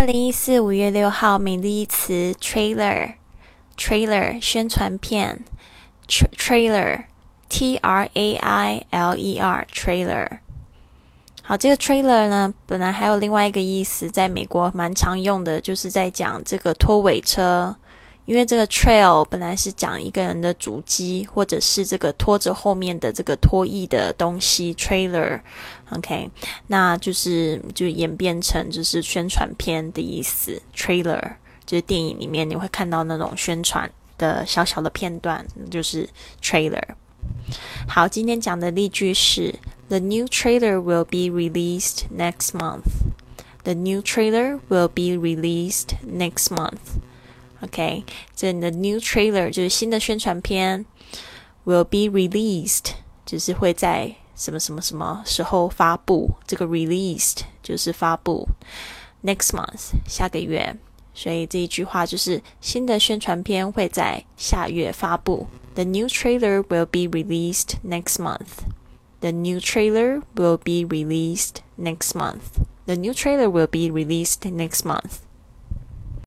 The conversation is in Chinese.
二零一四五月六号，美丽词 trailer，trailer 宣传片，trailer，t r a i l e r trailer。好，这个 trailer 呢，本来还有另外一个意思，在美国蛮常用的，就是在讲这个拖尾车。因为这个 trail 本来是讲一个人的足迹，或者是这个拖着后面的这个拖曳的东西 trailer，OK，那就是就演变成就是宣传片的意思 trailer，就是电影里面你会看到那种宣传的小小的片段，就是 trailer。好，今天讲的例句是 The new trailer will be released next month. The new trailer will be released next month. OK，这的 new trailer 就是新的宣传片，will be released 就是会在什么什么什么时候发布。这个 released 就是发布，next month 下个月。所以这一句话就是新的宣传片会在下月发布。The new trailer will be released next month. The new trailer will be released next month. The new trailer will be released next month.